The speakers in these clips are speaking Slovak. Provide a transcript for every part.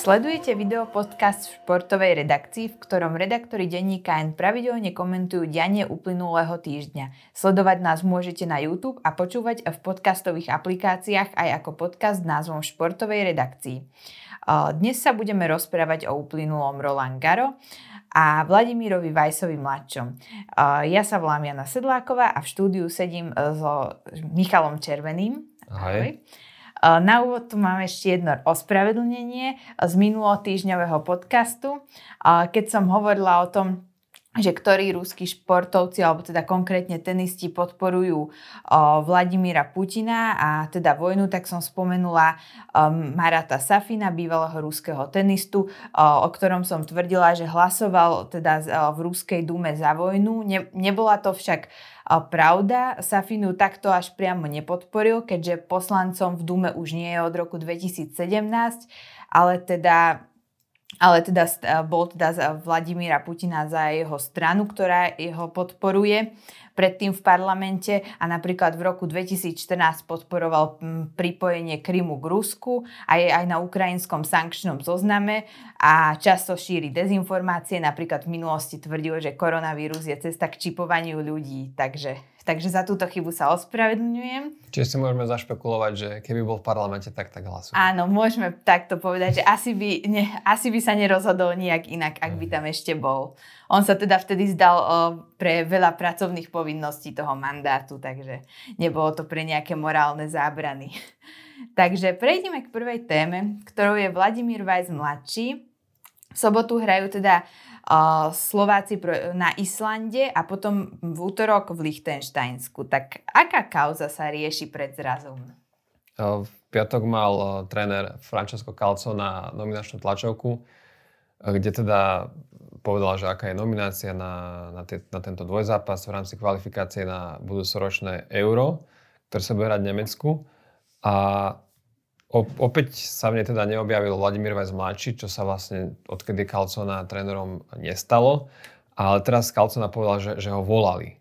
Sledujete video podcast v športovej redakcii, v ktorom redaktori denníka N pravidelne komentujú dianie uplynulého týždňa. Sledovať nás môžete na YouTube a počúvať v podcastových aplikáciách aj ako podcast s názvom Športovej redakcii. Dnes sa budeme rozprávať o uplynulom Roland Garo a Vladimírovi Vajsovi mladšom. Ja sa volám Jana Sedláková a v štúdiu sedím so Michalom Červeným. Ahoj. Ahoj. Na úvod tu máme ešte jedno ospravedlnenie z minulotýžňového podcastu, keď som hovorila o tom, že ktorí ruskí športovci, alebo teda konkrétne tenisti podporujú o, Vladimíra Putina a teda vojnu, tak som spomenula um, Marata Safina, bývalého ruského tenistu, o, o ktorom som tvrdila, že hlasoval teda v Ruskej dume za vojnu. Ne, nebola to však Pravda, Safinu takto až priamo nepodporil, keďže poslancom v Dume už nie je od roku 2017, ale teda ale teda bol teda Vladimíra Putina za jeho stranu, ktorá jeho podporuje predtým v parlamente a napríklad v roku 2014 podporoval pripojenie Krymu k Rusku a je aj na ukrajinskom sankčnom zozname a často šíri dezinformácie. Napríklad v minulosti tvrdil, že koronavírus je cesta k čipovaniu ľudí. Takže Takže za túto chybu sa ospravedlňujem. Čiže si môžeme zašpekulovať, že keby bol v parlamente, tak tak hlasuje. Áno, môžeme takto povedať, že asi by, ne, asi by sa nerozhodol nejak inak, ak by mhm. tam ešte bol. On sa teda vtedy zdal pre veľa pracovných povinností toho mandátu, takže nebolo to pre nejaké morálne zábrany. takže prejdeme k prvej téme, ktorou je Vladimír Vajs mladší. V sobotu hrajú teda Slováci na Islande a potom v útorok v Lichtensteinsku. Tak aká kauza sa rieši pred zrazom? V piatok mal tréner Francesco Calco na nominačnú tlačovku, kde teda povedal, že aká je nominácia na, na, te, na tento dvojzápas v rámci kvalifikácie na budúcoročné Euro, ktoré sa bude hrať v Nemecku. A opäť sa mne teda neobjavil Vladimír Vajs mladší, čo sa vlastne odkedy Kalcona trénerom nestalo. Ale teraz Kalcona povedal, že, že ho volali.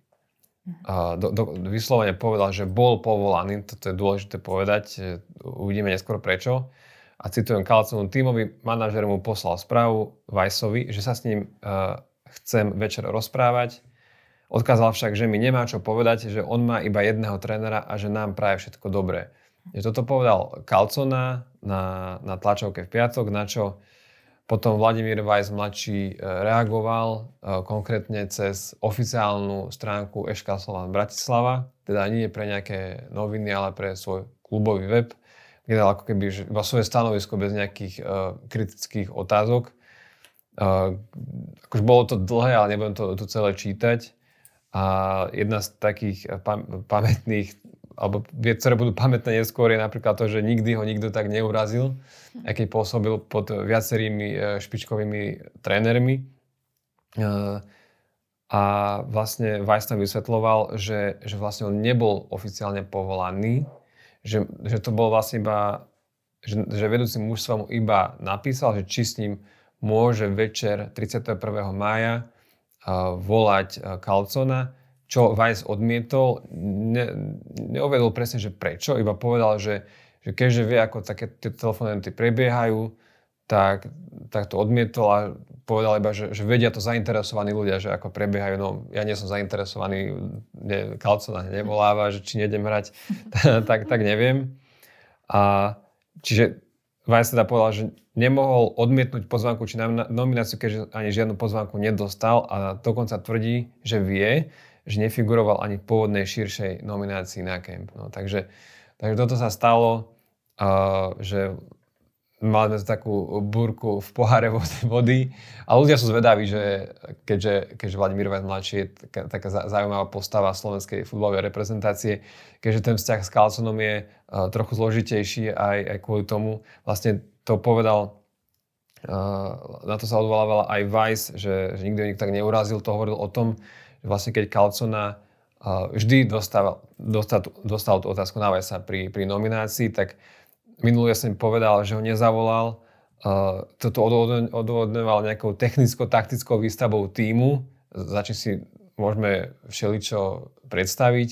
Do, do, vyslovene povedal, že bol povolaný, toto je dôležité povedať, uvidíme neskôr prečo. A citujem Kalconu, tímový manažer mu poslal správu Vajsovi, že sa s ním uh, chcem večer rozprávať. Odkázal však, že mi nemá čo povedať, že on má iba jedného trénera a že nám praje všetko dobré. Že toto povedal Kalcona na, na tlačovke v piatok, na čo potom Vladimír Vajs mladší e, reagoval e, konkrétne cez oficiálnu stránku Eška Slovan Bratislava, teda nie pre nejaké noviny, ale pre svoj klubový web, kde dal ako keby iba svoje stanovisko bez nejakých uh, kritických otázok. Uh, akože bolo to dlhé, ale nebudem to tu celé čítať. A jedna z takých pam- pamätných alebo vie, ktoré budú pamätné neskôr, je napríklad to, že nikdy ho nikto tak neurazil, aký pôsobil pod viacerými špičkovými trénermi. E, a vlastne Weiss tam vysvetloval, že, že vlastne on nebol oficiálne povolaný, že, že to bol vlastne iba, že, že vedúci mužstva mu iba napísal, že či s ním môže večer 31. mája uh, volať uh, Kalcona, čo Weiss odmietol, ne, neuvedol presne, že prečo, iba povedal, že, že keďže vie, ako také tie prebiehajú, tak, tak to odmietol a povedal iba, že, že vedia to zainteresovaní ľudia, že ako prebiehajú. No ja nie som zainteresovaný, ne, Kalcona nevoláva, že či nejdem hrať, tak, tak neviem. A čiže Weiss teda povedal, že nemohol odmietnúť pozvánku či nomináciu, keďže ani žiadnu pozvánku nedostal a dokonca tvrdí, že vie, že nefiguroval ani v pôvodnej širšej nominácii na Camp. No, takže, takže toto sa stalo, uh, že mali sme takú búrku v poháre vody a ľudia sú zvedaví, že keďže, keďže Vladimír Vajs mladší je taká, taká zaujímavá postava slovenskej futbalovej reprezentácie, keďže ten vzťah s Carlsonom je uh, trochu zložitejší aj, aj kvôli tomu. Vlastne to povedal Uh, na to sa odvolával aj Weiss, že, že nikto nikto tak neurazil, to hovoril o tom, vlastne keď Calcona vždy dostal, dostal, dostal tú otázku na sa pri, pri nominácii, tak minulý som povedal, že ho nezavolal, toto odvodňoval nejakou technicko-taktickou výstavou týmu, za čím si môžeme všeličo predstaviť.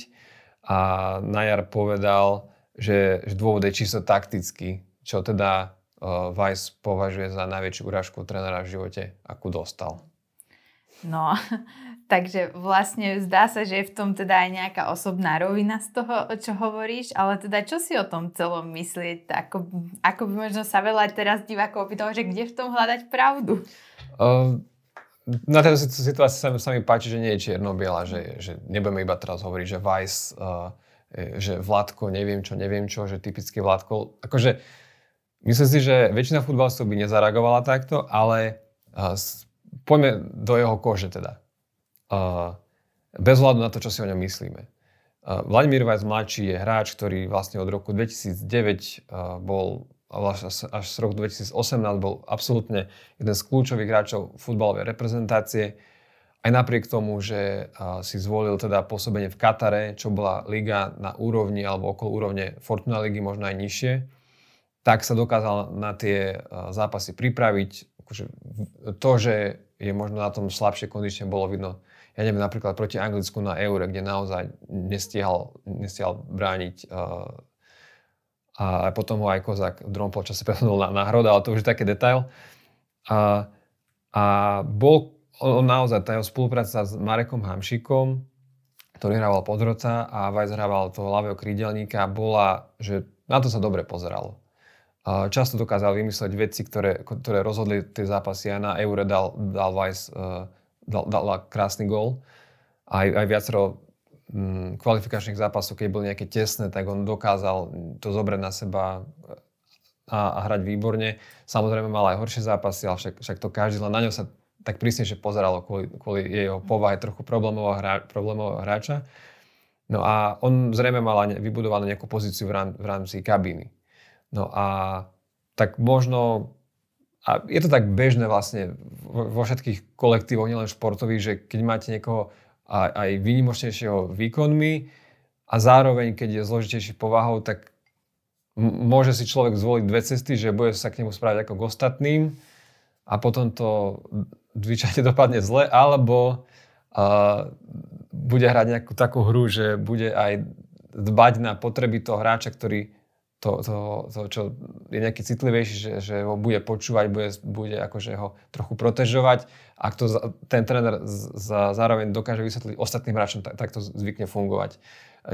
A na povedal, že, že dôvod je čisto taktický, čo teda uh, Weiss považuje za najväčšiu urážku trénera v živote, akú dostal. No, takže vlastne zdá sa, že je v tom teda aj nejaká osobná rovina z toho, čo hovoríš, ale teda čo si o tom celom myslieť? Ako, ako by možno sa veľa teraz divákov opýtalo, že kde v tom hľadať pravdu? Uh, na tejto situácii sa, sa mi páči, že nie je čierno-biela, že, že nebudeme iba teraz hovoriť, že Vice, uh, že Vládko, neviem čo, neviem čo, že typický Vládko. Akože, myslím si, že väčšina futbalistov by nezareagovala takto, ale uh, poďme do jeho kože teda. Bez hľadu na to, čo si o ňom myslíme. Vladimír Vajs mladší je hráč, ktorý vlastne od roku 2009 uh, bol až, až z roku 2018 bol absolútne jeden z kľúčových hráčov futbalovej reprezentácie. Aj napriek tomu, že si zvolil teda pôsobenie v Katare, čo bola liga na úrovni alebo okolo úrovne Fortuna ligy, možno aj nižšie, tak sa dokázal na tie zápasy pripraviť. Akože to, že je možno na tom slabšie kondične, bolo vidno ja neviem, napríklad proti Anglicku na Eure, kde naozaj nestihal, nestihal brániť a potom ho aj Kozák v druhom polčase presunul na, na hrod, ale to už je taký detail. A, a bol on naozaj, tá jeho spolupráca s Marekom Hamšikom, ktorý hrával podroca a Vajs hrával toho ľavého krídelníka, bola, že na to sa dobre pozeralo. A často dokázal vymysleť veci, ktoré, ktoré rozhodli tie zápasy. Aj na Eure dal, dal Vajs uh, dal, dal krásny gól. Aj, aj viacero Mm, kvalifikačných zápasov, keď boli nejaké tesné, tak on dokázal to zobrať na seba a, a hrať výborne. Samozrejme mal aj horšie zápasy, ale však, však to každý, len na ňo sa tak prísnejšie pozeralo kvôli, kvôli jeho povahe trochu problémového, hra, problémového hráča. No a on zrejme mal aj vybudovanú nejakú pozíciu v, rám, v rámci kabíny. No a tak možno, a je to tak bežné vlastne vo všetkých kolektívoch, nielen športových, že keď máte niekoho aj výnimočnejšieho výkonmi a zároveň, keď je zložitejší povahou, tak môže si človek zvoliť dve cesty, že bude sa k nemu správať ako k ostatným a potom to zvyčajne dopadne zle, alebo uh, bude hrať nejakú takú hru, že bude aj dbať na potreby toho hráča, ktorý to, to, to čo je nejaký citlivejší, že, že ho bude počúvať, bude, bude akože ho trochu protežovať. Ak to ten tréner za, zároveň dokáže vysvetliť ostatným hráčom, tak, tak to zvykne fungovať.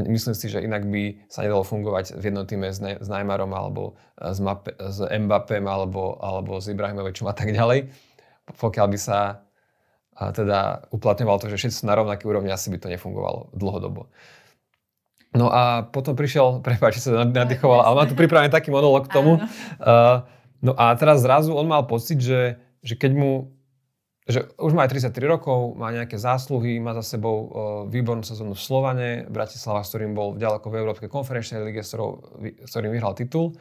Myslím si, že inak by sa nedalo fungovať v jednom týme s, ne, s Najmarom alebo s, Mape, s Mbappem alebo, alebo s Ibrahimovičom a tak ďalej. Pokiaľ by sa teda uplatňovalo to, že všetci sú na rovnaký úrovni, asi by to nefungovalo dlhodobo. No a potom prišiel, prepáč, sa nadýchoval, ale má tu pripravený taký monolog k tomu. Uh, no a teraz zrazu on mal pocit, že, že keď mu že už má aj 33 rokov, má nejaké zásluhy, má za sebou uh, výbornú sezónu v Slovane, Bratislava, s ktorým bol ďaleko v Európskej konferenčnej lige, s, ktorou, s ktorým vyhral titul.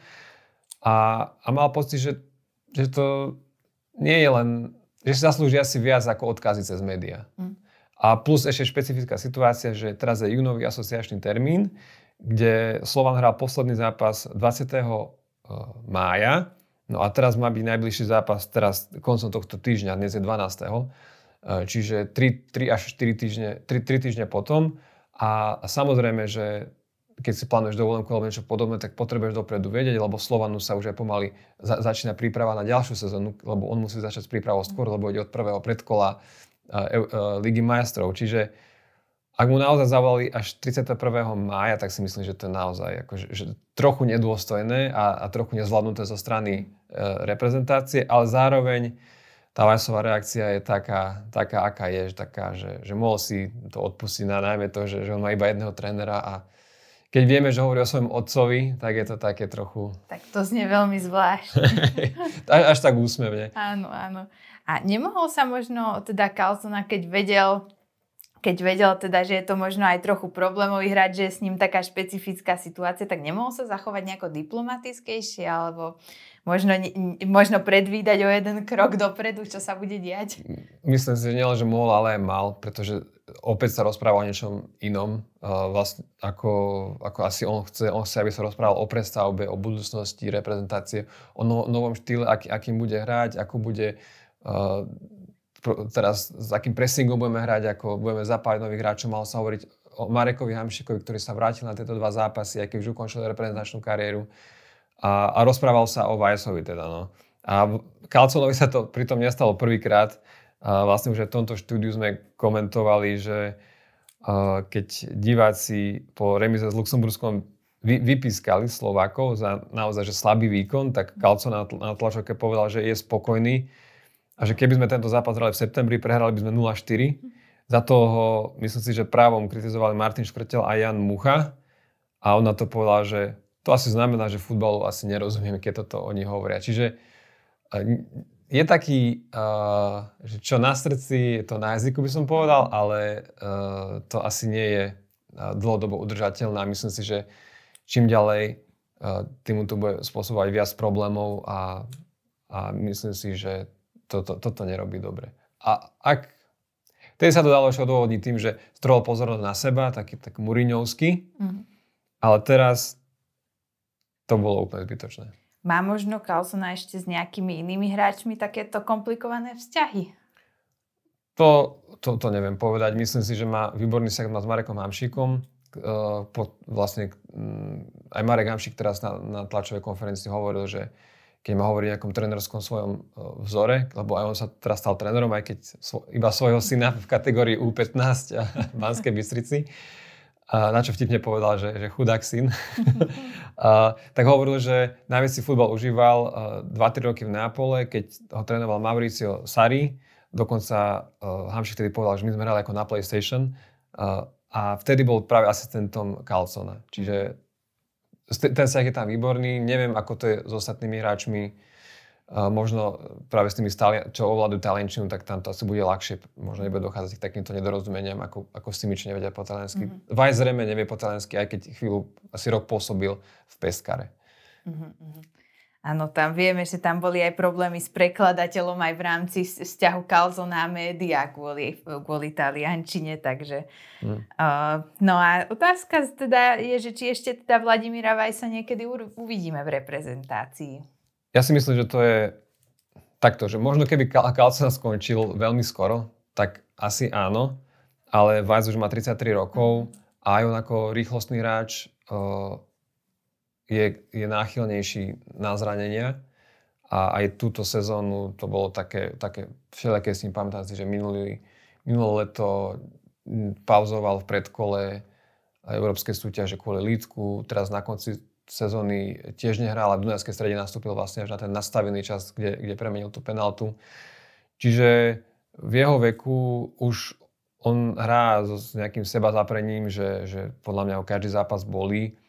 A, a mal pocit, že, že to nie je len, že si zaslúži asi viac ako odkazy cez médiá. Mm. A plus ešte špecifická situácia, že teraz je júnový asociačný termín, kde Slovan hral posledný zápas 20. Eh, mája, no a teraz má byť najbližší zápas teraz koncom tohto týždňa, dnes je 12. Eh, čiže 3, 3 až 4 týždne, 3, 3 týždne potom. A samozrejme, že keď si plánuješ dovolenku alebo niečo podobné, tak potrebuješ dopredu vedieť, lebo Slovanu sa už aj pomaly za, začína príprava na ďalšiu sezónu, lebo on musí začať s prípravou skôr, lebo ide od prvého predkola Ligy majstrov. Čiže ak mu naozaj zavolali až 31. mája, tak si myslím, že to je naozaj akože, že trochu nedôstojné a, a trochu nezvládnuté zo strany e, reprezentácie, ale zároveň tá Vajsová reakcia je taká, taká aká je, že, taká, že, že mohol si to odpustiť na najmä to, že, že on má iba jedného trénera a keď vieme, že hovorí o svojom otcovi, tak je to také trochu... Tak to znie veľmi zvláštne. až, až tak úsmevne. Áno, áno. A nemohol sa možno teda Carlsona, keď vedel, keď vedel teda, že je to možno aj trochu problémový hrať, že je s ním taká špecifická situácia, tak nemohol sa zachovať nejako diplomatickejšie alebo možno, možno predvídať o jeden krok dopredu, čo sa bude diať? Myslím si, že nielen, že mohol, ale aj mal, pretože opäť sa rozpráva o niečom inom, uh, vlastne ako, ako asi on chce, on chce, aby sa rozprával o prestavbe, o budúcnosti reprezentácie, o no, novom štýle, aký, akým bude hrať, ako bude teraz s akým pressingom budeme hrať, ako budeme zapájať nových hráčov. Mal sa hovoriť o Marekovi Hamšikovi, ktorý sa vrátil na tieto dva zápasy, aj už ukončil reprezentačnú kariéru. a, a rozprával sa o Vajsovi teda. No. A Kalconovi sa to pritom nestalo prvýkrát. A vlastne už aj v tomto štúdiu sme komentovali, že uh, keď diváci po remize s Luxemburskom vy, vypískali Slovákov za naozaj že slabý výkon, tak Kalco na, na tlačovke povedal, že je spokojný a že keby sme tento zápas hrali v septembri, prehrali by sme 0-4. Za toho, myslím si, že právom kritizovali Martin Škrtel a Jan Mucha a on na to povedal, že to asi znamená, že futbalu asi nerozumieme, keď toto oni hovoria. Čiže je taký, uh, že čo na srdci, je to na jazyku by som povedal, ale uh, to asi nie je dlhodobo udržateľné a myslím si, že čím ďalej tým to bude spôsobovať viac problémov a, a myslím si, že toto, toto nerobí dobre. A ak Tedy sa to dalo ešte odôvodniť tým, že strojil pozornosť na seba, taký tak muriňovský, mm. ale teraz to bolo úplne zbytočné. Má možno Carlsona ešte s nejakými inými hráčmi takéto komplikované vzťahy? To, to, to neviem povedať. Myslím si, že má výborný segment s Marekom Hamšíkom. Uh, po, vlastne um, aj Marek Hamšík teraz na, na tlačovej konferencii hovoril, že keď má hovoriť o nejakom trénerskom svojom uh, vzore, lebo aj on sa teraz stal trénerom, aj keď svo, iba svojho syna v kategórii U15 a v Banskej Bystrici, a na čo vtipne povedal, že, že chudák syn, a, tak hovoril, že najviac si futbal užíval 2-3 roky v Neapole, keď ho trénoval Mauricio Sari, dokonca uh, Hamšik vtedy povedal, že my sme hrali ako na PlayStation. Uh, a vtedy bol práve asistentom Carlsona. Čiže ten sa je tam výborný, neviem ako to je s ostatnými hráčmi, možno práve s tými, stáli, čo ovládajú talenčinu, tak tam to asi bude ľahšie. Možno nebude dochádzať k takýmto nedorozumeniam, ako, ako s tými, čo nevedia po taliansky. Mm-hmm. Vaj zrejme nevie po taliansky, aj keď chvíľu asi rok pôsobil v Peskare. Mm-hmm. Áno, tam vieme, že tam boli aj problémy s prekladateľom aj v rámci vzťahu Calzona a média kvôli, kvôli taliančine, takže... Mm. Uh, no a otázka teda je, že či ešte teda Vladimíra Vajsa niekedy uvidíme v reprezentácii. Ja si myslím, že to je takto, že možno keby Kalcena skončil veľmi skoro, tak asi áno, ale Vajs už má 33 rokov a aj on ako rýchlostný hráč uh, je, je náchylnejší na zranenia. A aj túto sezónu to bolo také, také všelijaké s ním pamätám si, že minulý, minulé leto pauzoval v predkole európskej súťaže kvôli Lídku, teraz na konci sezóny tiež nehral, ale v Dunajskej strede nastúpil vlastne až na ten nastavený čas, kde, kde premenil tú penaltu. Čiže v jeho veku už on hrá s nejakým seba zaprením, že, že podľa mňa každý zápas bolí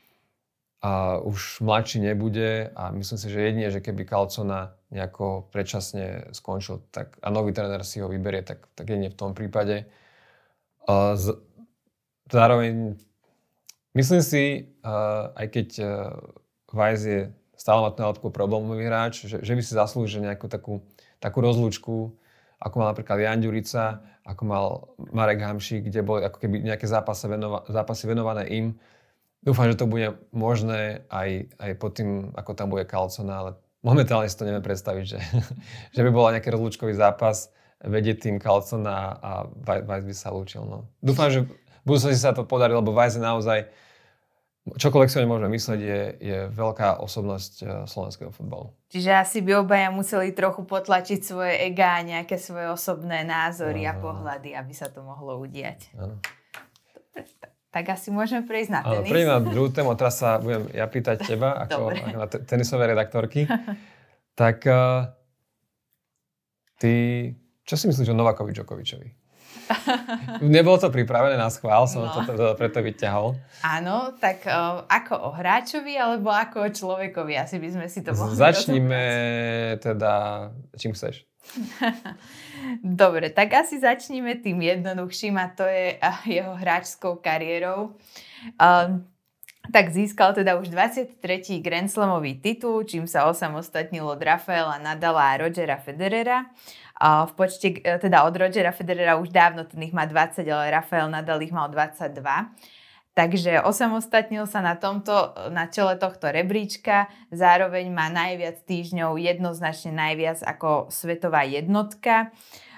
a už mladší nebude a myslím si, že jedine, že keby Kalcona nejako predčasne skončil tak, a nový tréner si ho vyberie, tak, tak jedine v tom prípade. A z, zároveň Myslím si, uh, aj keď uh, Vajs je stále má ten problémový hráč, že, že by si zaslúžil nejakú takú, takú rozlúčku, ako mal napríklad Jan Ďurica, ako mal Marek Hamšík, kde boli ako keby nejaké zápasy, venova, zápasy venované im. Dúfam, že to bude možné aj, aj pod tým, ako tam bude Kalcona, ale momentálne si to neviem predstaviť, že, že by bola nejaký rozlúčkový zápas, vedie tým Kalcona a Vajs by sa lúčil. No. Dúfam, že v budúcnosti sa to podarí, lebo Vajs je naozaj čokoľvek si môžeme myslieť, je, je veľká osobnosť uh, slovenského futbalu. Čiže asi by obaja museli trochu potlačiť svoje ega a nejaké svoje osobné názory Aha. a pohľady, aby sa to mohlo udiať. Áno. tak asi môžeme prejsť na tenis. Prejdem na druhú tému, teraz sa budem ja pýtať teba, ako, ako na tenisové redaktorky. tak uh, ty, čo si myslíš o Novakovi Djokovičovi? Nebolo to pripravené na schvál, som no. to, to preto vyťahol. Áno, tak uh, ako o hráčovi alebo ako o človekovi? Asi by sme si to mohli Začníme teda, čím chceš. Dobre, tak asi začníme tým jednoduchším a to je uh, jeho hráčskou kariérou. Uh, tak získal teda už 23. Grand Slamový titul, čím sa osamostatnilo od Rafaela Nadala a Rogera Federera. V počte, e, teda od Rogera Federera už dávno ten ich má 20, ale Rafael Nadal ich mal 22. Takže osamostatnil sa na tomto, na čele tohto rebríčka, zároveň má najviac týždňov, jednoznačne najviac ako svetová jednotka.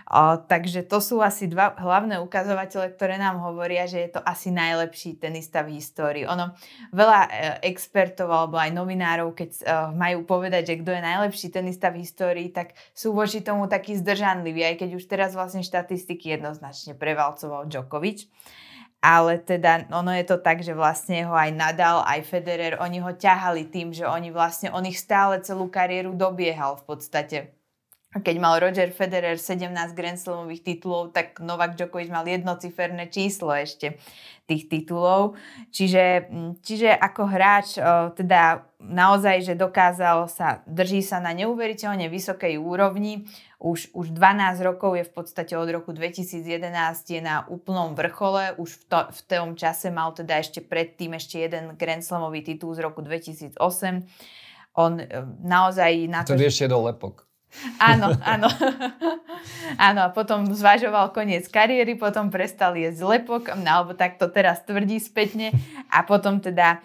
O, takže to sú asi dva hlavné ukazovatele, ktoré nám hovoria, že je to asi najlepší tenista v histórii. Ono, veľa e, expertov alebo aj novinárov, keď e, majú povedať, že kto je najlepší tenista v histórii, tak sú voči tomu takí zdržanliví, aj keď už teraz vlastne štatistiky jednoznačne prevalcoval Djokovic. Ale teda ono je to tak, že vlastne ho aj Nadal, aj Federer, oni ho ťahali tým, že oni vlastne, on ich stále celú kariéru dobiehal v podstate keď mal Roger Federer 17 Grand Slamových titulov, tak Novak Djokovic mal jednociferné číslo ešte tých titulov. Čiže, mm, čiže ako hráč teda naozaj, že dokázal sa, drží sa na neuveriteľne vysokej úrovni. Už, už 12 rokov je v podstate od roku 2011 je na úplnom vrchole. Už v, to, v tom čase mal teda ešte predtým ešte jeden Grand Slamový titul z roku 2008. On e, naozaj na to... To ešte do lepok. Áno, áno. áno, a potom zvažoval koniec kariéry, potom prestal jesť lepok, no, alebo tak to teraz tvrdí spätne a potom teda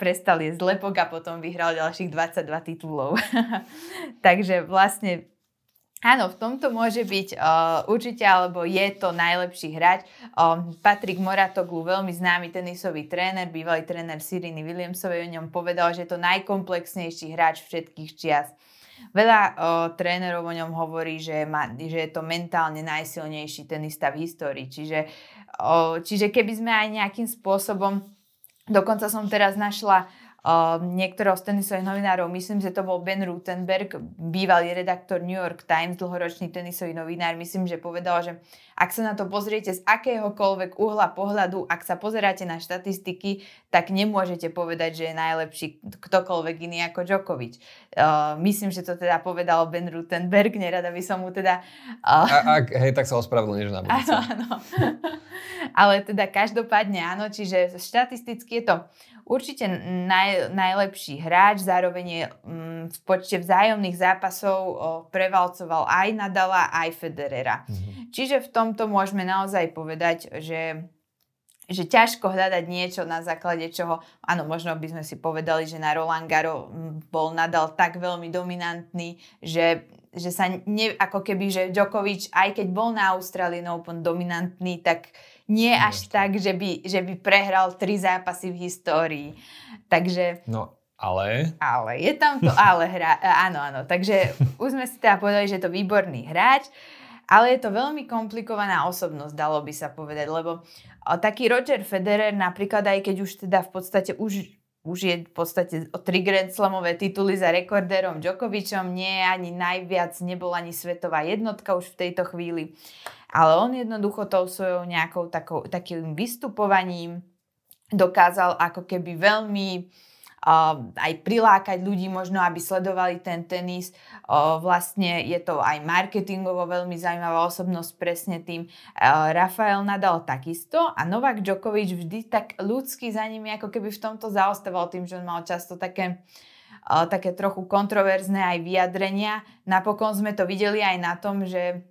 prestal jesť lepok a potom vyhral ďalších 22 titulov. Takže vlastne Áno, v tomto môže byť uh, určite, alebo je to najlepší hráč. Uh, Patrik Moratoglu, veľmi známy tenisový tréner, bývalý tréner Siriny Williamsovej, o ňom povedal, že je to najkomplexnejší hráč všetkých čias. Veľa o, trénerov o ňom hovorí, že, má, že je to mentálne najsilnejší tenista v histórii. Čiže, o, čiže keby sme aj nejakým spôsobom, dokonca som teraz našla uh, niektorého z tenisových novinárov, myslím, že to bol Ben Rutenberg, bývalý redaktor New York Times, dlhoročný tenisový novinár, myslím, že povedal, že ak sa na to pozriete z akéhokoľvek uhla pohľadu, ak sa pozeráte na štatistiky, tak nemôžete povedať, že je najlepší ktokoľvek iný ako Djokovic. Uh, myslím, že to teda povedal Ben Rutenberg, nerada by som mu teda... Uh... A, ak, hej, tak sa ospravedlníš na Áno, áno. Ale teda každopádne áno, čiže štatisticky je to určite naj, najlepší hráč, zároveň je mm, v počte vzájomných zápasov o, prevalcoval aj Nadala, aj Federera. Mm-hmm. Čiže v tomto môžeme naozaj povedať, že že ťažko hľadať niečo, na základe čoho, áno, možno by sme si povedali, že na Roland Garo mm, bol Nadal tak veľmi dominantný, že, že sa ne, ako keby, že Djokovic, aj keď bol na Australian Open dominantný, tak nie až tak, že by, že by prehral tri zápasy v histórii. Takže... No, ale... Ale, je tam to ale hra, áno, áno. Takže už sme si teda povedali, že je to výborný hráč, ale je to veľmi komplikovaná osobnosť, dalo by sa povedať, lebo taký Roger Federer napríklad, aj keď už teda v podstate už už je v podstate o tri Grand Slamové tituly za rekordérom Djokovicom, nie ani najviac, nebol ani svetová jednotka už v tejto chvíli. Ale on jednoducho tou svojou nejakou takou, takým vystupovaním dokázal ako keby veľmi aj prilákať ľudí možno, aby sledovali ten tenis. Vlastne je to aj marketingovo veľmi zaujímavá osobnosť presne tým. Rafael Nadal takisto a Novak Djokovic vždy tak ľudský za nimi ako keby v tomto zaostával tým, že on mal často také také trochu kontroverzné aj vyjadrenia. Napokon sme to videli aj na tom, že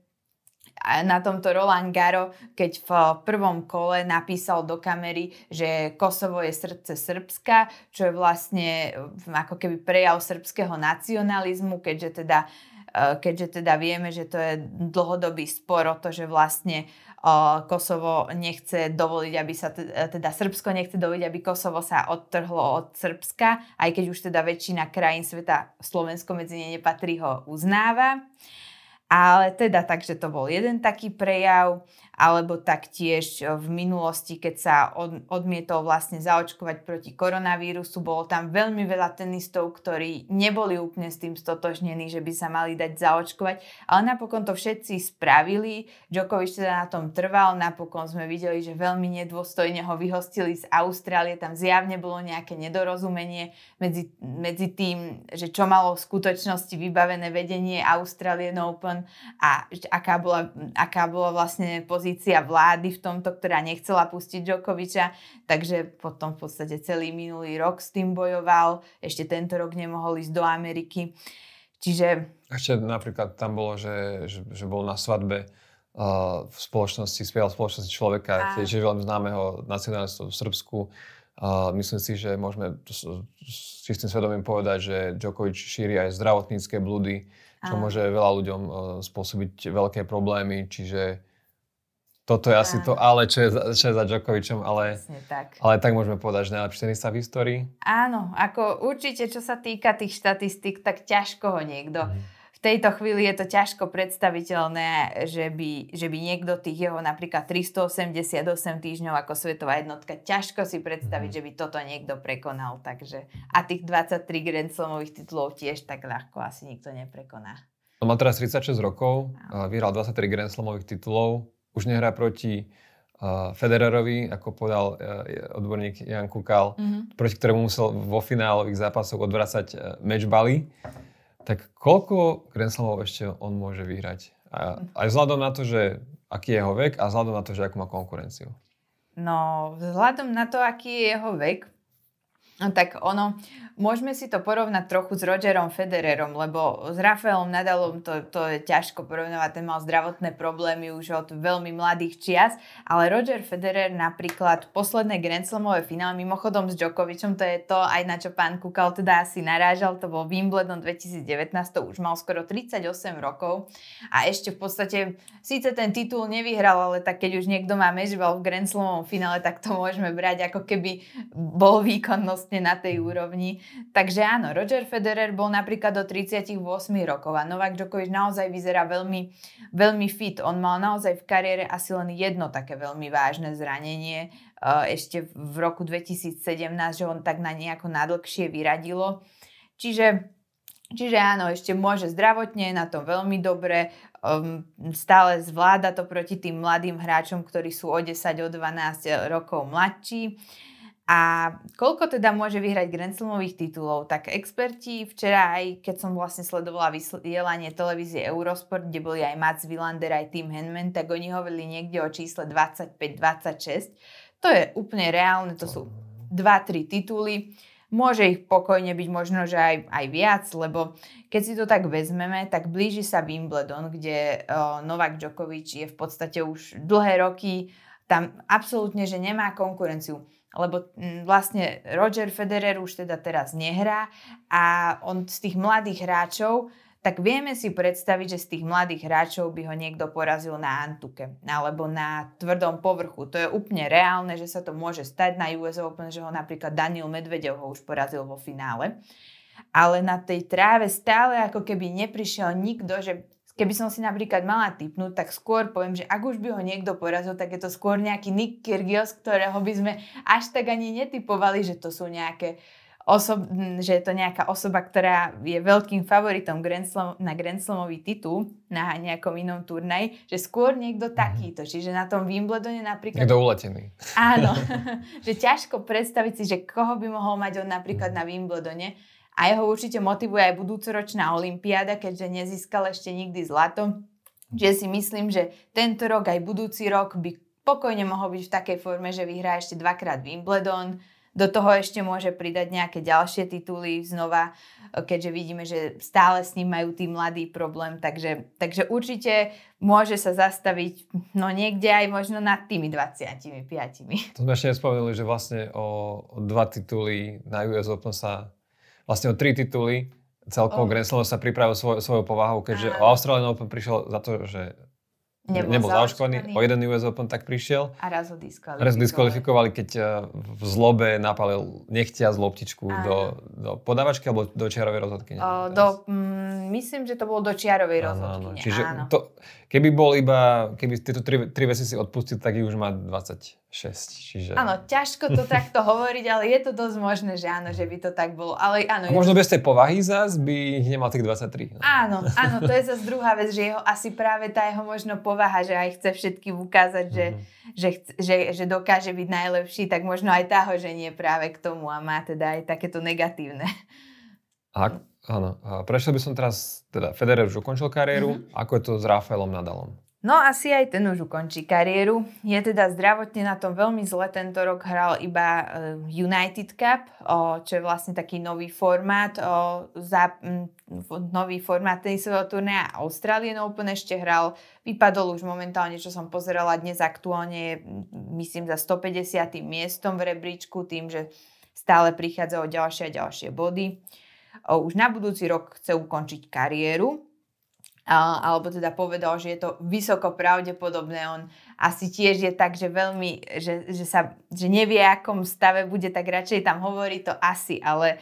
na tomto Roland Garo, keď v prvom kole napísal do kamery, že Kosovo je srdce Srbska, čo je vlastne ako keby prejav srbského nacionalizmu, keďže teda, e, keďže teda vieme, že to je dlhodobý spor o to, že vlastne Kosovo nechce dovoliť, aby sa, teda Srbsko nechce dovoliť, aby Kosovo sa odtrhlo od Srbska, aj keď už teda väčšina krajín sveta, Slovensko medzi ne nepatrí, ho uznáva. Ale teda takže to bol jeden taký prejav alebo taktiež e, v minulosti, keď sa od, odmietol vlastne zaočkovať proti koronavírusu, bolo tam veľmi veľa tenistov, ktorí neboli úplne s tým stotožnení, že by sa mali dať zaočkovať, ale napokon to všetci spravili. Djokovic teda na tom trval, napokon sme videli, že veľmi nedôstojne ho vyhostili z Austrálie, tam zjavne bolo nejaké nedorozumenie medzi, medzi tým, že čo malo v skutočnosti vybavené vedenie Australian Open a aká bola, aká bola vlastne pozícia pozícia vlády v tomto, ktorá nechcela pustiť Djokoviča, takže potom v podstate celý minulý rok s tým bojoval, ešte tento rok nemohol ísť do Ameriky. Čiže... Ešte napríklad tam bolo, že, že, že bol na svadbe uh, v spoločnosti, spieval v spoločnosti človeka, tiež je veľmi známeho nacionalistu v Srbsku, Uh, myslím si, že môžeme s, čistým svedomím povedať, že Djokovic šíri aj zdravotnícke blúdy, čo Áno. môže veľa ľuďom uh, spôsobiť veľké problémy, čiže toto je asi to ale, čo je, za, čo je za Djokovicom, ale, tak. ale tak môžeme povedať, že najlepší tenista v histórii. Áno, ako určite, čo sa týka tých štatistík, tak ťažko ho niekto mm v tejto chvíli je to ťažko predstaviteľné, že by, že by niekto tých jeho napríklad 388 týždňov ako svetová jednotka, ťažko si predstaviť, mhm. že by toto niekto prekonal. Takže, a tých 23 Grand Slamových titulov tiež tak ľahko asi nikto neprekoná. On má teraz 36 rokov, vyhral 23 Grand Slamových titulov, už nehrá proti uh, Federerovi, ako povedal uh, odborník Jan Kukal, mm-hmm. proti ktorému musel vo finálových zápasoch odvracať uh, matchbally tak koľko Grand Slamov ešte on môže vyhrať? A, aj vzhľadom na to, že aký je jeho vek a vzhľadom na to, že akú má konkurenciu. No, vzhľadom na to, aký je jeho vek, No tak ono, môžeme si to porovnať trochu s Rogerom Federerom, lebo s Rafaelom Nadalom to, to je ťažko porovnávať, ten mal zdravotné problémy už od veľmi mladých čias, ale Roger Federer napríklad posledné Grand Slamové finále, mimochodom s Djokovicom, to je to aj na čo pán Kukal teda asi narážal, to bol Wimbledon 2019, to už mal skoro 38 rokov. A ešte v podstate, síce ten titul nevyhral, ale tak keď už niekto má mežbal v Grand Slamovom finále, tak to môžeme brať ako keby bol výkonnosť vlastne na tej úrovni. Takže áno, Roger Federer bol napríklad do 38 rokov a Novak Djokovic naozaj vyzerá veľmi, veľmi fit. On mal naozaj v kariére asi len jedno také veľmi vážne zranenie ešte v roku 2017, že on tak na nejako nadlhšie vyradilo. Čiže Čiže áno, ešte môže zdravotne, na to veľmi dobre, um, stále zvláda to proti tým mladým hráčom, ktorí sú o 10, o 12 rokov mladší. A koľko teda môže vyhrať Grand Slamových titulov? Tak experti včera aj, keď som vlastne sledovala vysielanie televízie Eurosport, kde boli aj Mats Wilander, aj Tim Henman, tak oni hovorili niekde o čísle 25-26. To je úplne reálne, to sú 2-3 tituly. Môže ich pokojne byť možno, že aj, aj viac, lebo keď si to tak vezmeme, tak blíži sa Wimbledon, kde uh, Novak Djokovic je v podstate už dlhé roky tam absolútne, že nemá konkurenciu lebo mm, vlastne Roger Federer už teda teraz nehrá a on z tých mladých hráčov, tak vieme si predstaviť, že z tých mladých hráčov by ho niekto porazil na Antuke alebo na tvrdom povrchu. To je úplne reálne, že sa to môže stať na US Open, že ho napríklad Daniel Medvedev ho už porazil vo finále. Ale na tej tráve stále ako keby neprišiel nikto, že keby som si napríklad mala typnúť, tak skôr poviem, že ak už by ho niekto porazil, tak je to skôr nejaký Nick Kyrgios, ktorého by sme až tak ani netypovali, že to sú nejaké osob, že je to nejaká osoba, ktorá je veľkým favoritom Grand Slam, na Grand Slamový titul na nejakom inom turnaj, že skôr niekto mhm. takýto. Čiže na tom Wimbledone napríklad... Niekto uletený. Áno, že ťažko predstaviť si, že koho by mohol mať on napríklad mhm. na Wimbledone a jeho určite motivuje aj budúcoročná olimpiáda, keďže nezískal ešte nikdy zlato. Že si myslím, že tento rok aj budúci rok by pokojne mohol byť v takej forme, že vyhrá ešte dvakrát Wimbledon, do toho ešte môže pridať nejaké ďalšie tituly znova, keďže vidíme, že stále s ním majú tí mladý problém, takže, takže určite môže sa zastaviť no niekde aj možno nad tými 25. To sme ešte nespomenuli, že vlastne o, o dva tituly na US Open sa vlastne o tri tituly celkovo oh. Grand Slam sa pripravil svoj, svojou povahou, keďže Aha. o Australian Open prišiel za to, že nebol, nebol zaočkovaný, o jeden US Open tak prišiel. A raz ho diskvalifikovali. Raz diskvalifikovali, keď eh, v zlobe napalil nechtia z loptičku do, do podávačky alebo do čiarovej rozhodky. O, do, mm, myslím, že to bolo do čiarovej rozhodky. Áno, Čiže áno. To, keby bol iba, keby tieto tri, tri veci si odpustil, tak ich už má 26. Čiže... Áno, ťažko to takto hovoriť, ale je to dosť možné, že áno, že by to tak bolo. Ale áno, A možno to... bez tej povahy zás by nemal tých 23. No. Áno, áno, to je zase druhá vec, že jeho asi práve tá jeho možno povaha, že aj chce všetkým ukázať, že, mm-hmm. že, že, že dokáže byť najlepší, tak možno aj tá ho ženie práve k tomu a má teda aj takéto negatívne. A, áno, a prešiel by som teraz, teda Federer už ukončil kariéru, mm-hmm. ako je to s Rafaelom Nadalom? No asi aj ten už ukončí kariéru. Je teda zdravotne na tom veľmi zle. Tento rok hral iba eh, United Cup, čo je vlastne taký nový formát, za, nový formát tenisového turnaja. Australian Open ešte hral. Vypadol už momentálne, čo som pozerala dnes aktuálne, myslím za 150. miestom v rebríčku, tým, že stále prichádza o ďalšie a ďalšie body. Už na budúci rok chce ukončiť kariéru alebo teda povedal, že je to vysoko pravdepodobné. On asi tiež je tak, že veľmi, že, že, sa, že nevie, akom stave bude, tak radšej tam hovorí to asi, ale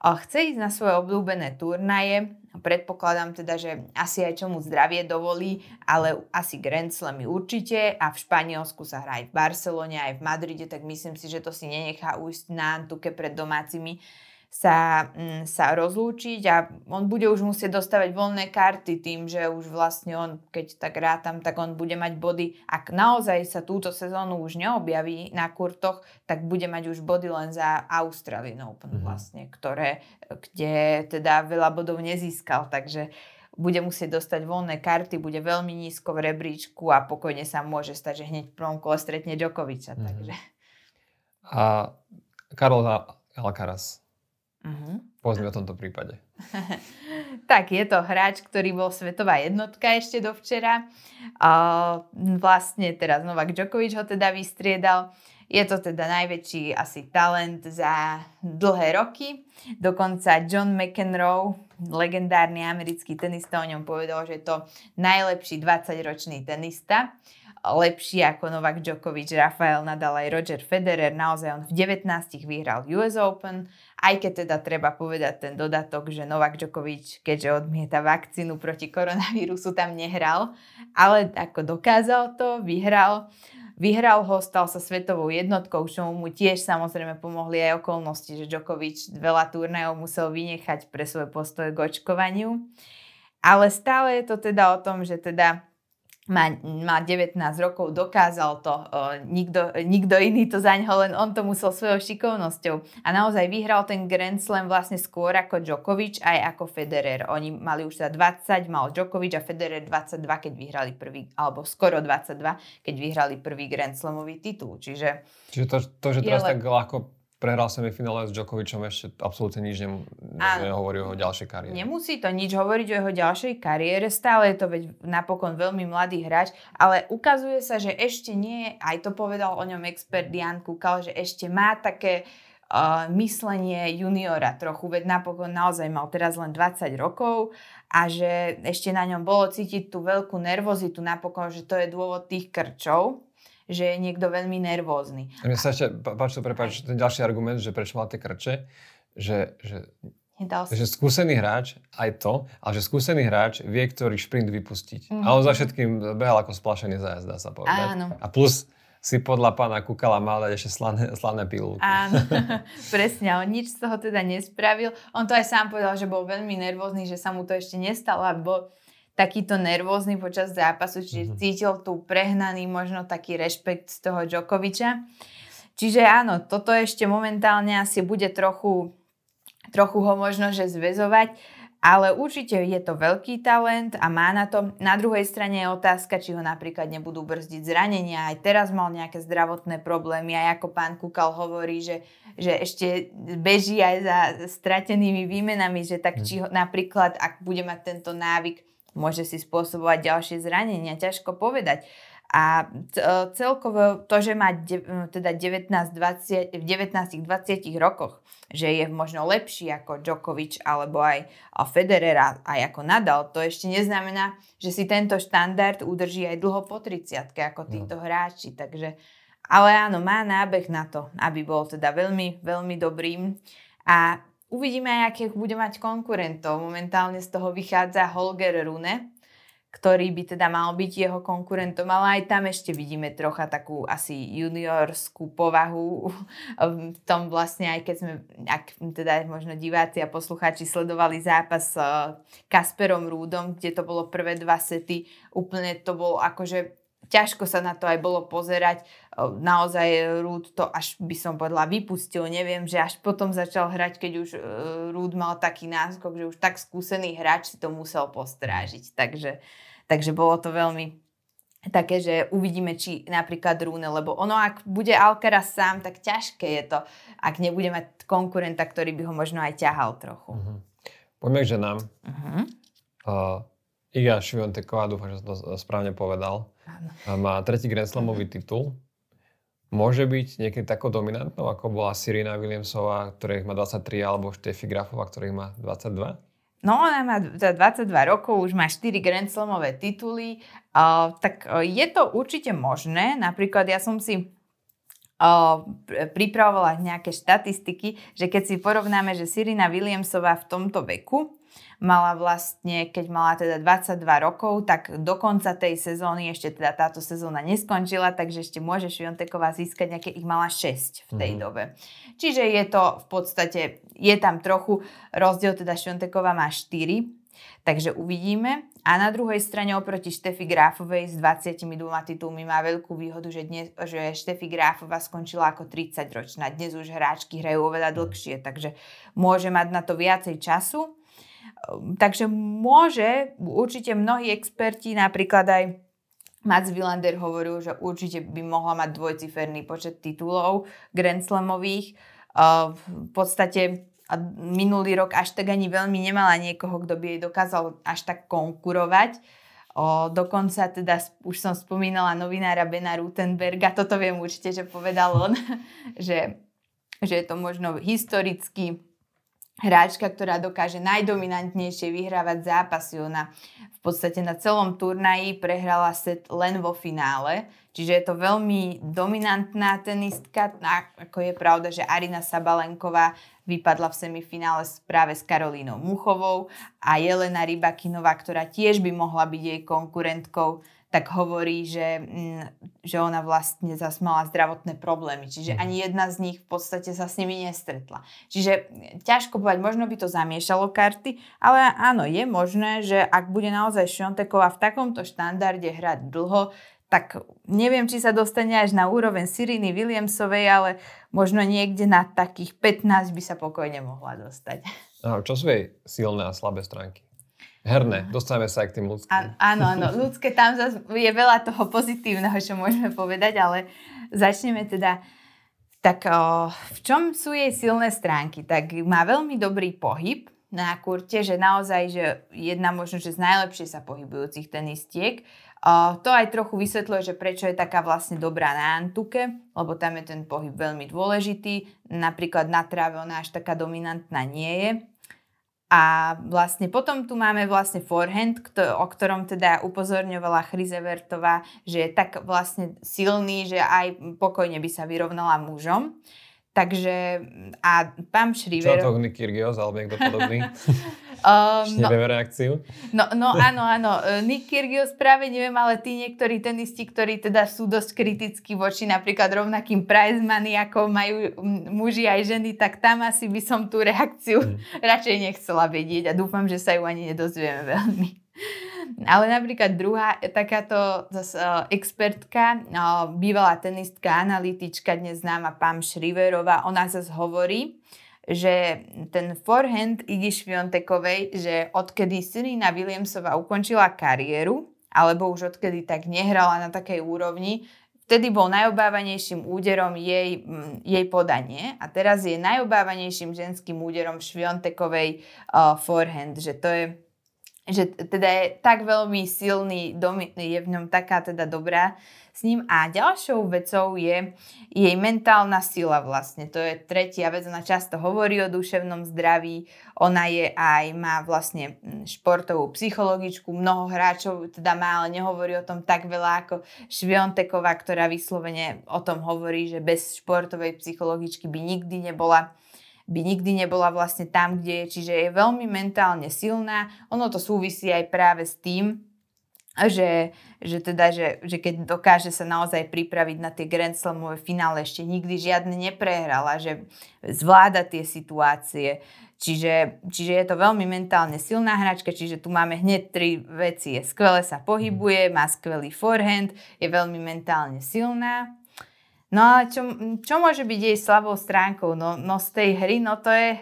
chce ísť na svoje obľúbené turnaje. Predpokladám teda, že asi aj čo mu zdravie dovolí, ale asi Grand Slamy určite a v Španielsku sa hrá aj v Barcelone, aj v Madride, tak myslím si, že to si nenechá ujsť na Antuke pred domácimi sa, mm, sa rozlúčiť a on bude už musieť dostávať voľné karty tým, že už vlastne on, keď tak rátam, tak on bude mať body. Ak naozaj sa túto sezónu už neobjaví na kurtoch, tak bude mať už body len za Australian Open mm-hmm. vlastne, ktoré, kde teda veľa bodov nezískal, takže bude musieť dostať voľné karty, bude veľmi nízko v rebríčku a pokojne sa môže stať, že hneď v prvom kole stretne Djokoviča. Mm-hmm. Takže. A Karol Alcaraz, Uh-huh. Povedzme o tomto prípade. tak, je to hráč, ktorý bol svetová jednotka ešte do včera. Uh, vlastne teraz Novak Djokovic ho teda vystriedal. Je to teda najväčší asi talent za dlhé roky. Dokonca John McEnroe, legendárny americký tenista, o ňom povedal, že je to najlepší 20-ročný tenista lepší ako Novak Djokovic, Rafael Nadal aj Roger Federer. Naozaj on v 19 vyhral US Open, aj keď teda treba povedať ten dodatok, že Novak Djokovic, keďže odmieta vakcínu proti koronavírusu, tam nehral, ale ako dokázal to, vyhral. Vyhral ho, stal sa svetovou jednotkou, čo mu tiež samozrejme pomohli aj okolnosti, že Djokovic veľa turnajov musel vynechať pre svoje postoje k očkovaniu. Ale stále je to teda o tom, že teda má, má 19 rokov, dokázal to, nikto, nikto iný to zaň len on to musel svojou šikovnosťou. A naozaj vyhral ten Grand Slam vlastne skôr ako Djokovic aj ako Federer. Oni mali už teda 20, mal Djokovic a Federer 22, keď vyhrali prvý, alebo skoro 22, keď vyhrali prvý Grand Slamový titul. Čiže, Čiže to, to že teraz le... tak ľahko prehral semifinále s Djokovicom, ešte absolútne nič nem, nehovorí o jeho ďalšej kariére. Nemusí to nič hovoriť o jeho ďalšej kariére, stále je to veď napokon veľmi mladý hráč, ale ukazuje sa, že ešte nie, aj to povedal o ňom expert Jan Kukal, že ešte má také uh, myslenie juniora trochu, veď napokon naozaj mal teraz len 20 rokov a že ešte na ňom bolo cítiť tú veľkú nervozitu napokon, že to je dôvod tých krčov, že je niekto veľmi nervózny. A mne sa ešte páči, prepáč, ten ďalší argument, že prečo mal tie krče, že, že že skúsený hráč, aj to, ale že skúsený hráč vie, ktorý šprint vypustiť. Mm-hmm. A on za všetkým behal ako splašený zájazd, dá sa povedať. Áno. A plus si podľa pána Kukala mal dať ešte slané, slané pilulky. Áno, presne, on nič z toho teda nespravil. On to aj sám povedal, že bol veľmi nervózny, že sa mu to ešte nestalo, bol takýto nervózny počas zápasu, čiže mm-hmm. cítil tu prehnaný možno taký rešpekt z toho Djokoviča. Čiže áno, toto ešte momentálne asi bude trochu, trochu ho možno že zväzovať, ale určite je to veľký talent a má na to. Na druhej strane je otázka, či ho napríklad nebudú brzdiť zranenia. Aj teraz mal nejaké zdravotné problémy, aj ako pán Kukal hovorí, že, že ešte beží aj za stratenými výmenami, že tak či ho, napríklad, ak bude mať tento návyk môže si spôsobovať ďalšie zranenia, ťažko povedať. A e, celkovo to, že má de, teda 19, 20, v 19-20 rokoch, že je možno lepší ako Djokovic alebo aj Federer aj ako Nadal, to ešte neznamená, že si tento štandard udrží aj dlho po 30 ako no. títo hráči. Takže, ale áno, má nábeh na to, aby bol teda veľmi, veľmi dobrým. A Uvidíme aj, akých bude mať konkurentov. Momentálne z toho vychádza Holger Rune, ktorý by teda mal byť jeho konkurentom, ale aj tam ešte vidíme trocha takú asi juniorskú povahu v tom vlastne, aj keď sme, ak teda možno diváci a poslucháči sledovali zápas s Kasperom Rúdom, kde to bolo prvé dva sety, úplne to bolo akože ťažko sa na to aj bolo pozerať. Naozaj Rúd to až by som povedala vypustil. Neviem, že až potom začal hrať, keď už e, Rúd mal taký náskok, že už tak skúsený hráč si to musel postrážiť. Takže, takže bolo to veľmi, také, že uvidíme, či napríklad Rune, lebo ono, ak bude Alcaraz sám, tak ťažké je to, ak nebude mať konkurenta, ktorý by ho možno aj ťahal trochu. Uh-huh. Poďme k ženám. Uh-huh. Uh, Iga Švionteková, dúfam, že som to správne povedal, uh, má tretí Grand Slamový uh-huh. titul. Môže byť niekedy takou dominantnou, ako bola Sirina Williamsová, ktorých má 23, alebo Štefy Grafová, ktorých má 22? No, ona má za 22 rokov, už má 4 Grand Slamové tituly, uh, tak uh, je to určite možné. Napríklad ja som si uh, pripravovala nejaké štatistiky, že keď si porovnáme, že Sirina Williamsová v tomto veku mala vlastne, keď mala teda 22 rokov, tak do konca tej sezóny, ešte teda táto sezóna neskončila, takže ešte môže Švionteková získať nejaké, ich mala 6 v tej mm. dobe. Čiže je to v podstate, je tam trochu rozdiel, teda Švionteková má 4, takže uvidíme. A na druhej strane oproti Štefi Gráfovej s 22 titulmi má veľkú výhodu, že, dnes, že Štefi Gráfova skončila ako 30 ročná. Dnes už hráčky hrajú oveľa dlhšie, takže môže mať na to viacej času. Takže môže, určite mnohí experti, napríklad aj Mats Wilander hovoril, že určite by mohla mať dvojciferný počet titulov Grand Slamových. V podstate minulý rok až tak ani veľmi nemala niekoho, kto by jej dokázal až tak konkurovať. O, dokonca teda už som spomínala novinára Bena Rutenberga, toto viem určite, že povedal on, že, že je to možno historicky hráčka, ktorá dokáže najdominantnejšie vyhrávať zápasy. Ona v podstate na celom turnaji prehrala set len vo finále, čiže je to veľmi dominantná tenistka. Ako je pravda, že Arina Sabalenková vypadla v semifinále práve s Karolínou Muchovou a Jelena Rybakinová, ktorá tiež by mohla byť jej konkurentkou, tak hovorí, že, mm, že ona vlastne zase mala zdravotné problémy. Čiže mhm. ani jedna z nich v podstate sa s nimi nestretla. Čiže ťažko povedať, možno by to zamiešalo karty, ale áno, je možné, že ak bude naozaj Šonteková v takomto štandarde hrať dlho, tak neviem, či sa dostane až na úroveň Siriny Williamsovej, ale možno niekde na takých 15 by sa pokojne mohla dostať. A čo sú jej silné a slabé stránky? Herné, dostávame sa aj k tým ľudským. A, áno, áno, ľudské, tam zase je veľa toho pozitívneho, čo môžeme povedať, ale začneme teda tak o, v čom sú jej silné stránky? Tak má veľmi dobrý pohyb na kurte, že naozaj, že jedna možno, že z najlepšie sa pohybujúcich tenistiek. O, to aj trochu vysvetľuje, že prečo je taká vlastne dobrá na Antuke, lebo tam je ten pohyb veľmi dôležitý. Napríklad na tráve ona až taká dominantná nie je. A vlastne potom tu máme vlastne forehand, o ktorom teda upozorňovala Chryzevertová, že je tak vlastne silný, že aj pokojne by sa vyrovnala mužom. Takže a pán Šriver... Čo to Kyrgios alebo niekto podobný? um, no, Nevieme reakciu? No, no áno, áno. E, Nick Kyrgios práve neviem, ale tí niektorí tenisti, ktorí teda sú dosť kritickí voči napríklad rovnakým prize money, ako majú muži aj ženy, tak tam asi by som tú reakciu mm. radšej nechcela vedieť a dúfam, že sa ju ani nedozvieme veľmi. Ale napríklad druhá takáto zase, uh, expertka, uh, bývalá tenistka, analytička, dnes známa Pam Šriverová, ona zase hovorí, že ten forehand Igi Šviontekovej, že odkedy Serena Williamsová ukončila kariéru, alebo už odkedy tak nehrala na takej úrovni, vtedy bol najobávanejším úderom jej, jej podanie a teraz je najobávanejším ženským úderom Šviontekovej uh, forehand, že to je že teda je tak veľmi silný, je v ňom taká teda dobrá s ním. A ďalšou vecou je jej mentálna sila vlastne. To je tretia vec, ona často hovorí o duševnom zdraví, ona je aj, má vlastne mm, športovú psychologičku, mnoho hráčov teda má, ale nehovorí o tom tak veľa ako Švionteková, ktorá vyslovene o tom hovorí, že bez športovej psychologičky by nikdy nebola by nikdy nebola vlastne tam, kde je, čiže je veľmi mentálne silná. Ono to súvisí aj práve s tým, že, že, teda, že, že keď dokáže sa naozaj pripraviť na tie Grand Slamové finále, ešte nikdy žiadne neprehrala, že zvláda tie situácie. Čiže, čiže je to veľmi mentálne silná hračka, čiže tu máme hneď tri veci. Je skvele sa pohybuje, má skvelý forehand, je veľmi mentálne silná No a čo, čo môže byť jej slabou stránkou? No, no z tej hry, no to je...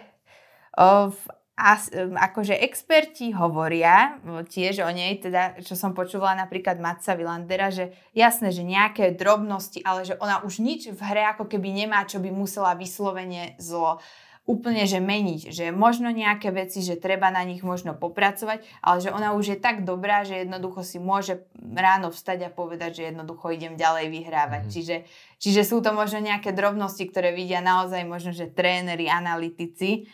O, a akože experti hovoria tiež o nej, teda čo som počúvala napríklad Matca Vilandera, že jasné, že nejaké drobnosti, ale že ona už nič v hre ako keby nemá, čo by musela vyslovene zlo úplne že meniť, že možno nejaké veci, že treba na nich možno popracovať, ale že ona už je tak dobrá, že jednoducho si môže ráno vstať a povedať, že jednoducho idem ďalej vyhrávať. Mm. Čiže, čiže sú to možno nejaké drobnosti, ktoré vidia naozaj možno, že tréneri, analytici,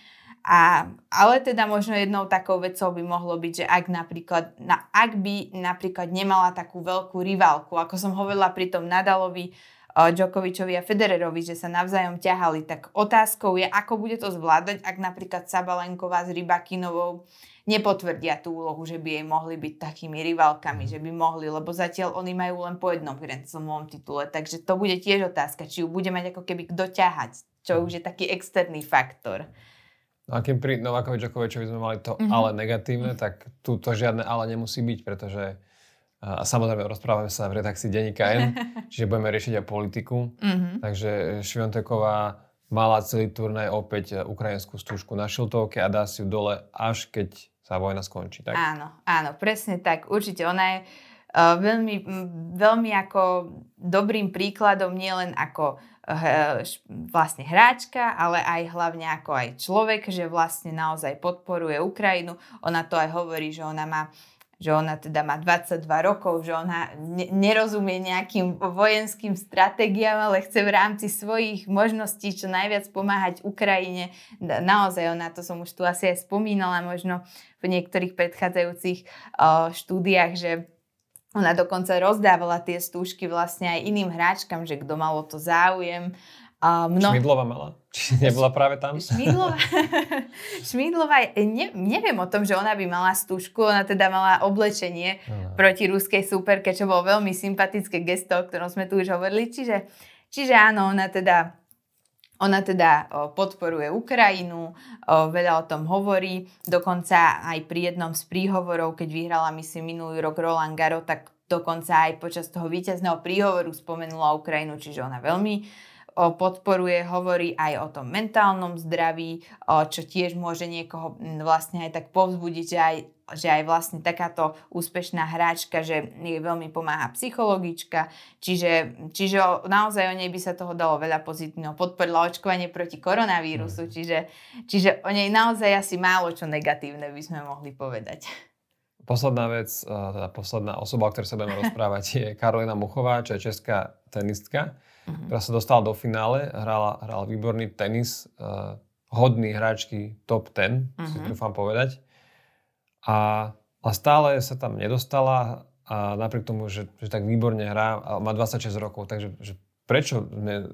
a, ale teda možno jednou takou vecou by mohlo byť, že ak napríklad, na, ak by napríklad nemala takú veľkú rivalku, ako som hovorila pri tom Nadalovi, uh, Djokovičovi a Federerovi, že sa navzájom ťahali, tak otázkou je, ako bude to zvládať, ak napríklad Sabalenková s Rybakinovou nepotvrdia tú úlohu, že by jej mohli byť takými rivalkami, že by mohli, lebo zatiaľ oni majú len po jednom Grand titule, takže to bude tiež otázka, či ju bude mať ako keby kto ťahať, čo už je taký externý faktor. No a kým pri Novákovi Džokovičovi sme mali to mm-hmm. ale negatívne, tak tu to žiadne ale nemusí byť, pretože a samozrejme rozprávame sa v redakcii Denika N, čiže budeme riešiť aj politiku. Mm-hmm. Takže Švionteková mala celý turnaj opäť ukrajinskú stúžku na šiltovke a dá si ju dole, až keď sa vojna skončí. Tak? Áno, áno, presne tak. Určite ona je uh, veľmi, veľmi ako dobrým príkladom, nielen ako vlastne hráčka, ale aj hlavne ako aj človek, že vlastne naozaj podporuje Ukrajinu. Ona to aj hovorí, že ona má že ona teda má 22 rokov, že ona ne- nerozumie nejakým vojenským stratégiám, ale chce v rámci svojich možností čo najviac pomáhať Ukrajine. Naozaj ona, to som už tu asi aj spomínala možno v niektorých predchádzajúcich štúdiách, že ona dokonca rozdávala tie stúžky vlastne aj iným hráčkam, že kto malo to záujem. A mno... Šmidlova mala? Či nebola práve tam? Šmidlova, Šmidlova ne, neviem o tom, že ona by mala stúžku, ona teda mala oblečenie no. proti ruskej superke, čo bolo veľmi sympatické gesto, o ktorom sme tu už hovorili. Čiže, čiže áno, ona teda ona teda podporuje Ukrajinu, veľa o tom hovorí, dokonca aj pri jednom z príhovorov, keď vyhrala myslím minulý rok Roland Garo, tak dokonca aj počas toho víťazného príhovoru spomenula Ukrajinu, čiže ona veľmi podporuje, hovorí aj o tom mentálnom zdraví, čo tiež môže niekoho vlastne aj tak povzbudiť, že aj, že aj vlastne takáto úspešná hráčka, že jej veľmi pomáha psychologička, čiže, čiže naozaj o nej by sa toho dalo veľa pozitívneho. Podporila očkovanie proti koronavírusu, mm. čiže, čiže o nej naozaj asi málo čo negatívne by sme mohli povedať. Posledná vec, teda posledná osoba, o ktorej sa budeme rozprávať, je Karolina Muchová, čo je česká tenistka uh-huh. ktorá sa dostala do finále, hrala, hrala výborný tenis, uh, hodný hráčky top 10, uh-huh. si mhm. trúfam povedať. A, a stále sa tam nedostala a napriek tomu, že, že tak výborne hrá, a má 26 rokov, takže že prečo sme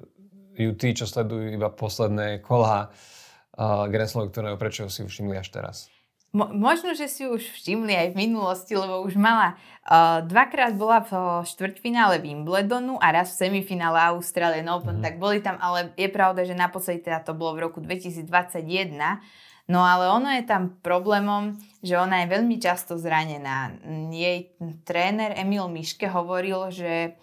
ju tí, čo sledujú iba posledné kolá uh, Grand Slam, ktorého prečo si všimli až teraz? Mo- možno, že si už všimli aj v minulosti, lebo už mala uh, dvakrát bola v štvrťfinále Wimbledonu a raz v semifinále Australian Open, mm. tak boli tam, ale je pravda, že naposledy teda to bolo v roku 2021, No ale ono je tam problémom, že ona je veľmi často zranená. Jej tréner Emil Miške hovoril, že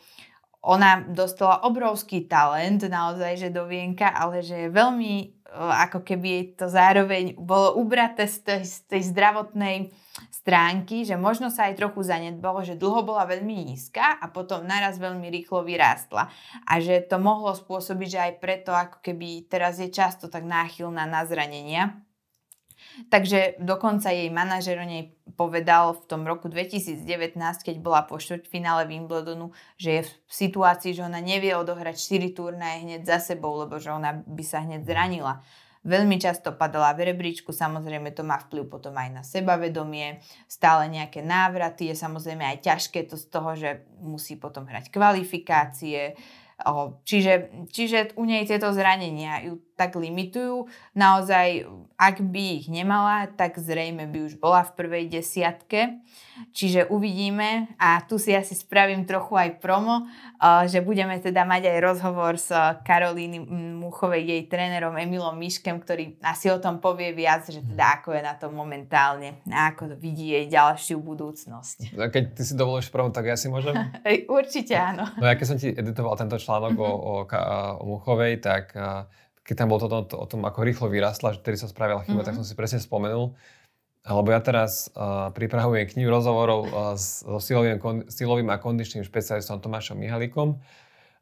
ona dostala obrovský talent naozaj, že do vienka, ale že je veľmi ako keby to zároveň bolo ubraté z tej, z tej zdravotnej stránky, že možno sa aj trochu zanedbalo, že dlho bola veľmi nízka a potom naraz veľmi rýchlo vyrástla. A že to mohlo spôsobiť, že aj preto ako keby teraz je často tak náchylná na zranenia. Takže dokonca jej manažer o nej povedal v tom roku 2019, keď bola po štvrťfinále Wimbledonu, že je v situácii, že ona nevie odohrať 4 turnaje hneď za sebou, lebo že ona by sa hneď zranila. Veľmi často padala v rebríčku, samozrejme to má vplyv potom aj na sebavedomie, stále nejaké návraty, je samozrejme aj ťažké to z toho, že musí potom hrať kvalifikácie, Čiže, čiže u nej tieto zranenia ju tak limitujú. Naozaj, ak by ich nemala, tak zrejme by už bola v prvej desiatke. Čiže uvidíme a tu si asi spravím trochu aj promo, že budeme teda mať aj rozhovor s Karolíny Muchovej, jej trénerom Emilom Miškem, ktorý asi o tom povie viac, že teda ako je na to momentálne a ako vidí jej ďalšiu budúcnosť. A keď ty si dovolíš promo, tak ja si môžem? Určite áno. No ja keď som ti editoval tento článok o, o, o Muchovej, tak keď tam bolo to, to, o tom, ako rýchlo vyrastla, že tedy sa spravila chyba, mm-hmm. tak som si presne spomenul. Lebo ja teraz uh, pripravujem knihu rozhovorov uh, s, so silovým, kon, silovým a kondičným špecialistom Tomášom Mihalikom,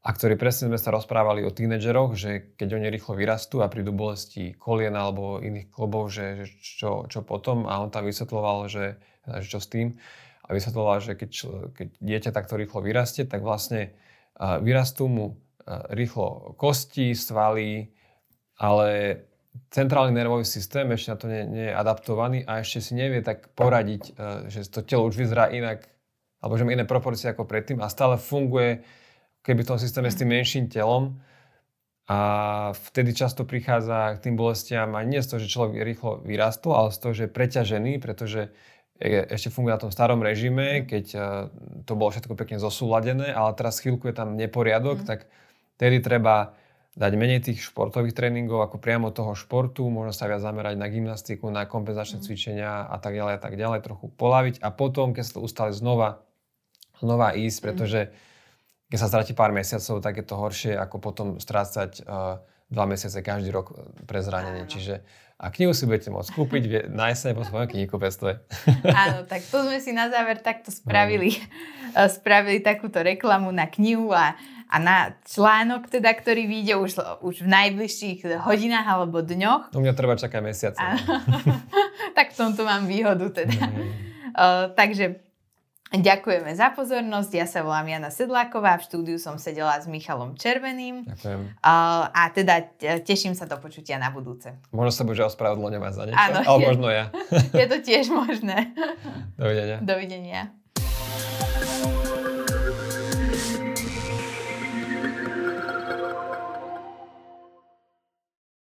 a ktorý presne sme sa rozprávali o tínedžeroch, že keď oni rýchlo vyrastú a prídu bolesti kolien alebo iných klobov, že, že čo, čo potom a on tam vysvetloval, že, že čo s tým a vysvetloval, že keď, keď dieťa takto rýchlo vyrastie, tak vlastne uh, vyrastú mu uh, rýchlo kosti, svaly, ale centrálny nervový systém ešte na to nie, nie je adaptovaný a ešte si nevie tak poradiť, e, že to telo už vyzerá inak, alebo že má iné proporcie ako predtým a stále funguje keby v tom systéme s tým menším telom. A vtedy často prichádza k tým bolestiam aj nie z toho, že človek rýchlo vyrastol, ale z toho, že je preťažený, pretože ešte funguje na tom starom režime, keď e, to bolo všetko pekne zosúladené, ale teraz chvíľku je tam neporiadok, mm. tak tedy treba dať menej tých športových tréningov ako priamo toho športu, možno sa viac zamerať na gymnastiku, na kompenzačné mm. cvičenia a tak ďalej a tak ďalej, trochu polaviť a potom, keď sa to ustali znova, znova ísť, mm. pretože keď sa stratí pár mesiacov, tak je to horšie ako potom strácať uh, dva mesiace každý rok pre zranenie. Áno. Čiže a knihu si budete môcť kúpiť na jeseň po svojom knihkupectve. Áno, tak to sme si na záver takto spravili. No. Spravili takúto reklamu na knihu a a na článok, teda, ktorý vyjde už, už v najbližších hodinách alebo dňoch. U mňa treba čakať mesiace. tak v tomto mám výhodu teda. Mm. Uh, takže Ďakujeme za pozornosť. Ja sa volám Jana Sedláková. V štúdiu som sedela s Michalom Červeným. Ďakujem. Uh, a teda teším sa do počutia na budúce. Možno sa bude ospravedlňovať za niečo. Áno, Ale je, možno ja. Je to tiež možné. Dovidenia. Dovidenia.